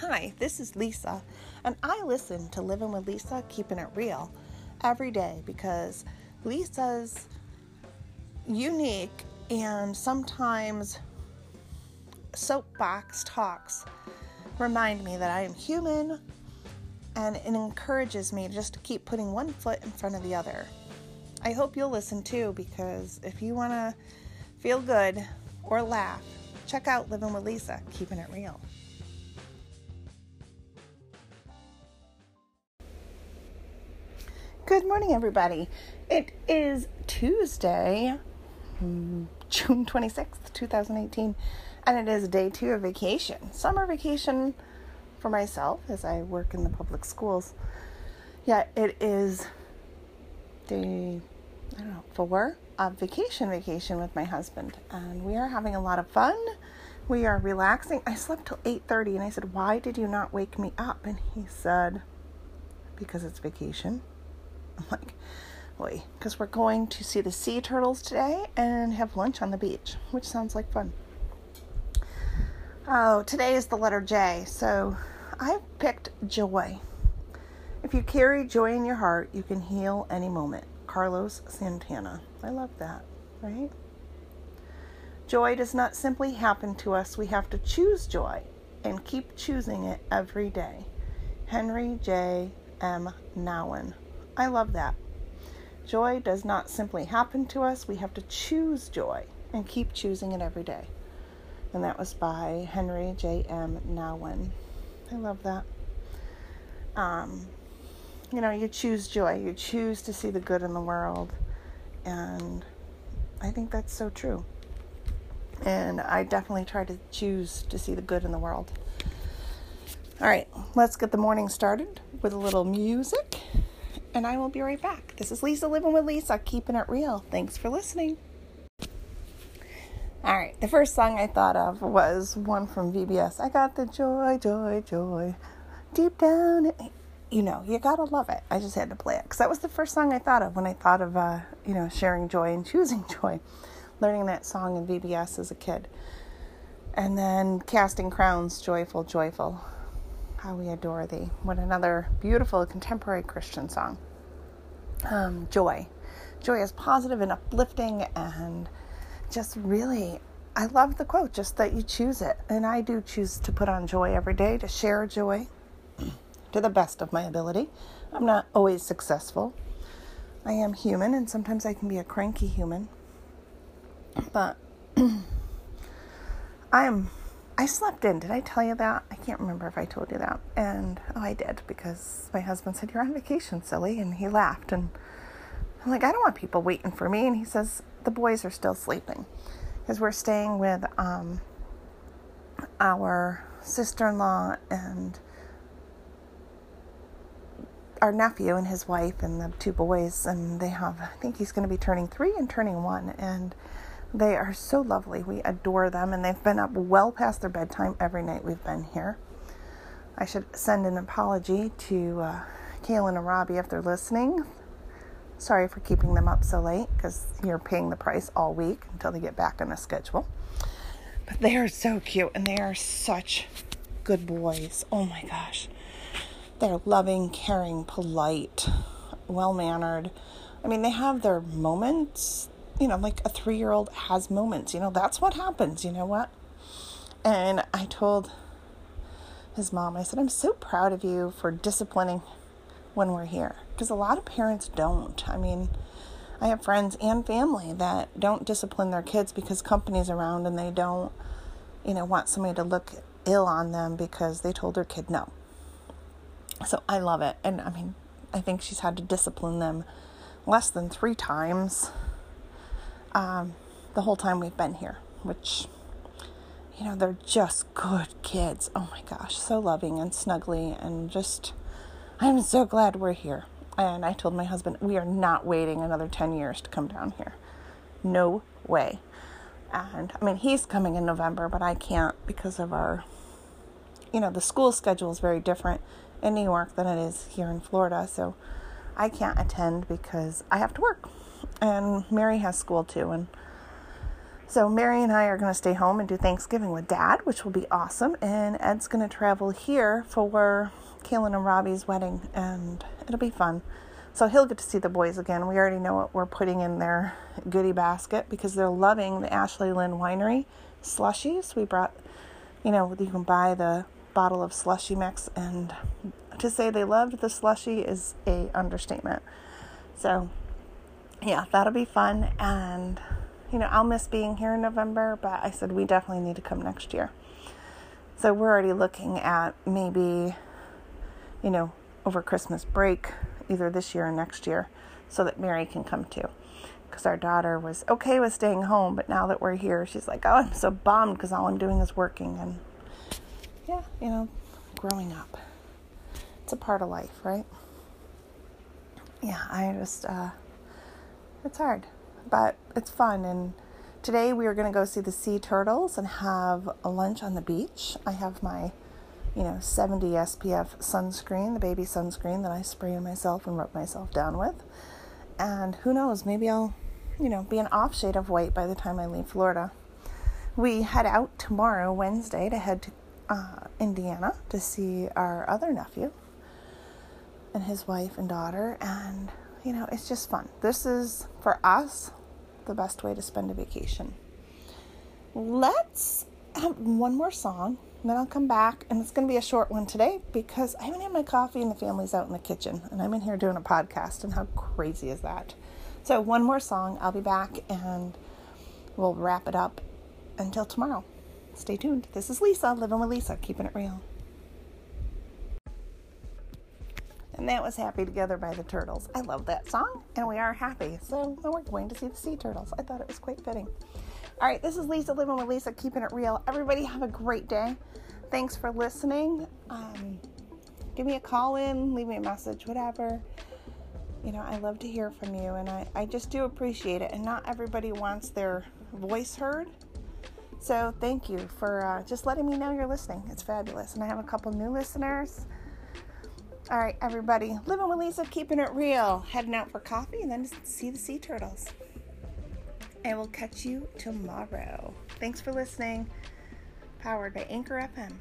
Hi, this is Lisa, and I listen to Living with Lisa, Keeping It Real every day because Lisa's unique and sometimes soapbox talks remind me that I am human and it encourages me just to keep putting one foot in front of the other. I hope you'll listen too because if you want to feel good or laugh, check out Living with Lisa, Keeping It Real. Good morning, everybody. It is Tuesday, June 26th, 2018, and it is day two of vacation. Summer vacation for myself as I work in the public schools. Yeah, it is day, I don't know, four of vacation vacation with my husband, and we are having a lot of fun. We are relaxing. I slept till 8:30 and I said, "Why did you not wake me up?" And he said, "Because it's vacation." I'm like, "Boy, because we're going to see the sea turtles today and have lunch on the beach, which sounds like fun." Oh, today is the letter J, so I picked joy. If you carry joy in your heart, you can heal any moment. Carlos Santana. I love that, right? Joy does not simply happen to us, we have to choose joy and keep choosing it every day. Henry J. M. Nouwen. I love that. Joy does not simply happen to us, we have to choose joy and keep choosing it every day. And that was by Henry J. M. Nouwen. I love that. Um, you know, you choose joy, you choose to see the good in the world. And I think that's so true. And I definitely try to choose to see the good in the world. All right, let's get the morning started with a little music, and I will be right back. This is Lisa Living with Lisa, keeping it real. Thanks for listening. All right, the first song I thought of was one from VBS. I got the joy, joy, joy deep down. You know, you gotta love it. I just had to play it because that was the first song I thought of when I thought of, uh, you know, sharing joy and choosing joy learning that song in VBS as a kid. And then Casting Crowns, Joyful, Joyful. How we adore thee. What another beautiful contemporary Christian song. Um, joy. Joy is positive and uplifting and just really, I love the quote, just that you choose it. And I do choose to put on joy every day, to share joy to the best of my ability. I'm not always successful. I am human, and sometimes I can be a cranky human. But I'm I slept in. Did I tell you that? I can't remember if I told you that. And oh, I did because my husband said, You're on vacation, silly. And he laughed. And I'm like, I don't want people waiting for me. And he says, The boys are still sleeping because we're staying with um, our sister in law and our nephew and his wife and the two boys. And they have, I think he's going to be turning three and turning one. And they are so lovely. We adore them, and they've been up well past their bedtime every night we've been here. I should send an apology to uh, Kaylin and Robbie if they're listening. Sorry for keeping them up so late because you're paying the price all week until they get back on a schedule. But they are so cute and they are such good boys. Oh my gosh. They're loving, caring, polite, well mannered. I mean, they have their moments you know, like a three year old has moments. You know, that's what happens. You know what? And I told his mom, I said, I'm so proud of you for disciplining when we're here. Because a lot of parents don't. I mean, I have friends and family that don't discipline their kids because company's around and they don't, you know, want somebody to look ill on them because they told their kid no. So I love it. And I mean, I think she's had to discipline them less than three times um, the whole time we've been here, which, you know, they're just good kids. Oh my gosh, so loving and snuggly, and just, I'm so glad we're here. And I told my husband, we are not waiting another 10 years to come down here. No way. And I mean, he's coming in November, but I can't because of our, you know, the school schedule is very different in New York than it is here in Florida. So I can't attend because I have to work and Mary has school too. And So Mary and I are going to stay home and do Thanksgiving with Dad, which will be awesome. And Ed's going to travel here for Kaylin and Robbie's wedding, and it'll be fun. So he'll get to see the boys again. We already know what we're putting in their goodie basket because they're loving the Ashley Lynn Winery slushies. We brought, you know, you can buy the bottle of slushy mix, and to say they loved the slushy is a understatement. So, yeah, that'll be fun. And, you know, I'll miss being here in November, but I said we definitely need to come next year. So we're already looking at maybe, you know, over Christmas break, either this year or next year, so that Mary can come too. Because our daughter was okay with staying home, but now that we're here, she's like, oh, I'm so bummed because all I'm doing is working. And yeah, you know, growing up. It's a part of life, right? Yeah, I just, uh, it's hard, but it's fun. And today we are going to go see the sea turtles and have a lunch on the beach. I have my, you know, 70 SPF sunscreen, the baby sunscreen that I spray on myself and rub myself down with. And who knows, maybe I'll, you know, be an off shade of white by the time I leave Florida. We head out tomorrow, Wednesday, to head to uh, Indiana to see our other nephew and his wife and daughter. And, you know, it's just fun. This is, for us, the best way to spend a vacation. Let's have one more song, then I'll come back. And it's going to be a short one today because I haven't had my coffee and the family's out in the kitchen. And I'm in here doing a podcast. And how crazy is that? So, one more song. I'll be back and we'll wrap it up until tomorrow. Stay tuned. This is Lisa, living with Lisa, keeping it real. And that was Happy Together by the Turtles. I love that song, and we are happy. So we're going to see the sea turtles. I thought it was quite fitting. All right, this is Lisa, living with Lisa, keeping it real. Everybody have a great day. Thanks for listening. Um, give me a call in, leave me a message, whatever. You know, I love to hear from you, and I, I just do appreciate it. And not everybody wants their voice heard. So thank you for uh, just letting me know you're listening. It's fabulous. And I have a couple new listeners. All right, everybody, living with Lisa, keeping it real, heading out for coffee and then see the sea turtles. And we'll catch you tomorrow. Thanks for listening. Powered by Anchor FM.